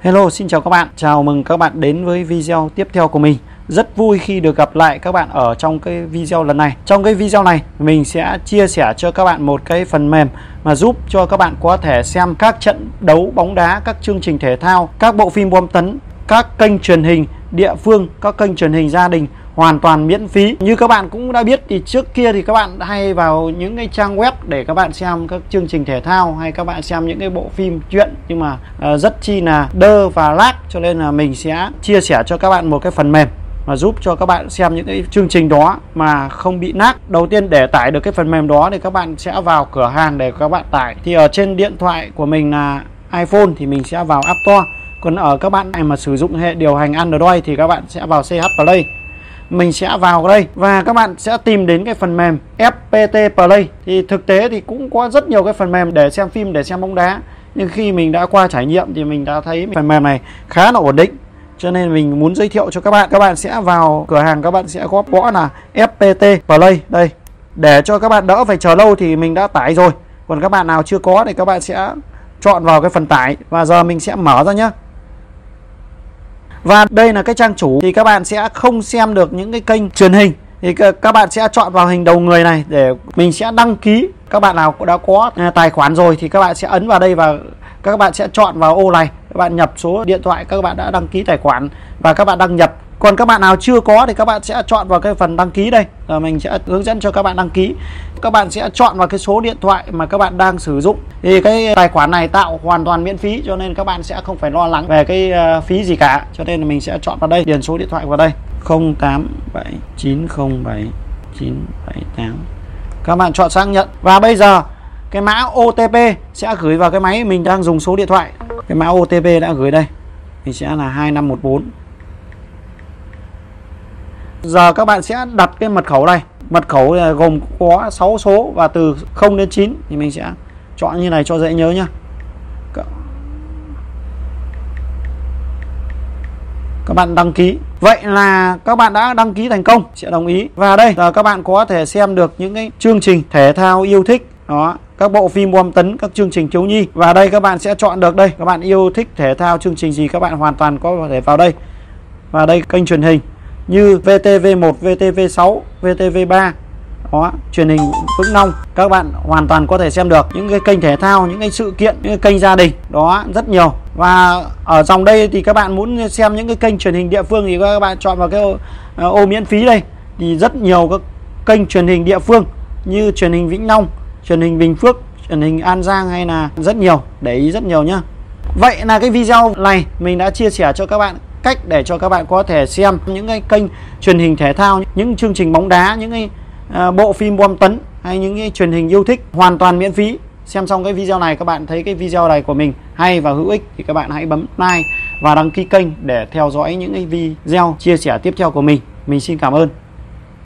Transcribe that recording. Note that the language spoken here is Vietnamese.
Hello, xin chào các bạn. Chào mừng các bạn đến với video tiếp theo của mình. Rất vui khi được gặp lại các bạn ở trong cái video lần này. Trong cái video này, mình sẽ chia sẻ cho các bạn một cái phần mềm mà giúp cho các bạn có thể xem các trận đấu bóng đá, các chương trình thể thao, các bộ phim bom tấn, các kênh truyền hình địa phương, các kênh truyền hình gia đình hoàn toàn miễn phí như các bạn cũng đã biết thì trước kia thì các bạn hay vào những cái trang web để các bạn xem các chương trình thể thao hay các bạn xem những cái bộ phim chuyện nhưng mà uh, rất chi là đơ và lag cho nên là mình sẽ chia sẻ cho các bạn một cái phần mềm mà giúp cho các bạn xem những cái chương trình đó mà không bị nát. Đầu tiên để tải được cái phần mềm đó thì các bạn sẽ vào cửa hàng để các bạn tải. Thì ở trên điện thoại của mình là iPhone thì mình sẽ vào App Store. Còn ở các bạn này mà sử dụng hệ điều hành Android thì các bạn sẽ vào CH Play mình sẽ vào đây và các bạn sẽ tìm đến cái phần mềm FPT Play. Thì thực tế thì cũng có rất nhiều cái phần mềm để xem phim, để xem bóng đá. Nhưng khi mình đã qua trải nghiệm thì mình đã thấy phần mềm này khá là ổn định. Cho nên mình muốn giới thiệu cho các bạn. Các bạn sẽ vào cửa hàng, các bạn sẽ góp gõ là FPT Play. Đây, để cho các bạn đỡ phải chờ lâu thì mình đã tải rồi. Còn các bạn nào chưa có thì các bạn sẽ chọn vào cái phần tải và giờ mình sẽ mở ra nhé và đây là cái trang chủ, thì các bạn sẽ không xem được những cái kênh truyền hình. Thì các bạn sẽ chọn vào hình đầu người này để mình sẽ đăng ký. Các bạn nào đã có à, tài khoản rồi thì các bạn sẽ ấn vào đây và các bạn sẽ chọn vào ô này. Các bạn nhập số điện thoại, các bạn đã đăng ký tài khoản và các bạn đăng nhập còn các bạn nào chưa có thì các bạn sẽ chọn vào cái phần đăng ký đây. Và mình sẽ hướng dẫn cho các bạn đăng ký. Các bạn sẽ chọn vào cái số điện thoại mà các bạn đang sử dụng. Thì cái tài khoản này tạo hoàn toàn miễn phí, cho nên các bạn sẽ không phải lo lắng về cái ờ, phí gì cả. Cho nên là mình sẽ chọn vào đây, điền số điện thoại vào đây. 087907 các bạn chọn xác nhận. Và bây giờ, cái mã OTP sẽ gửi vào cái máy mình đang dùng số điện thoại. Cái mã OTP đã gửi đây. Thì sẽ là 2514 Giờ các bạn sẽ đặt cái mật khẩu này. Mật khẩu à, gồm có 6 số và từ 0 đến 9 Thì mình sẽ chọn như này cho dễ nhớ nhá. Các bạn đăng ký. Vậy là các bạn đã đăng ký thành công, sẽ đồng ý. Và đây là các bạn có thể xem được những cái chương trình thể thao yêu thích. Đó, các bộ phim bom tấn, các chương trình thiếu nhi. Và đây các bạn sẽ chọn được đây. Các bạn yêu thích thể thao chương trình gì, các bạn hoàn toàn có thể vào đây. Và đây kênh truyền hình như VTV1, VTV6, VTV3 đó truyền hình Vĩnh long các bạn hoàn toàn có thể xem được những cái kênh thể thao những cái sự kiện những cái kênh gia đình. Đó rất nhiều. Và ở dòng đây thì các bạn muốn xem những cái kênh truyền hình địa phương thì các bạn chọn vào cái ô, à, ô miễn phí đây. Thì rất nhiều các kênh truyền hình địa phương như truyền hình Vĩnh Long truyền hình Bình Phước truyền hình An Giang hay là rất nhiều. Để ý rất nhiều nhá. Vậy là cái video này mình đã chia sẻ cho các bạn cách để cho các bạn có thể xem những cái kênh truyền hình thể thao, những chương trình bóng đá, những cái à, bộ phim bom tấn hay những cái truyền hình yêu thích hoàn toàn miễn phí. Xem xong cái video này, các bạn thấy cái video này của mình hay và hữu ích thì các bạn hãy bấm like và đăng ký kênh để theo dõi những cái video chia sẻ tiếp theo của mình. Mình xin cảm ơn.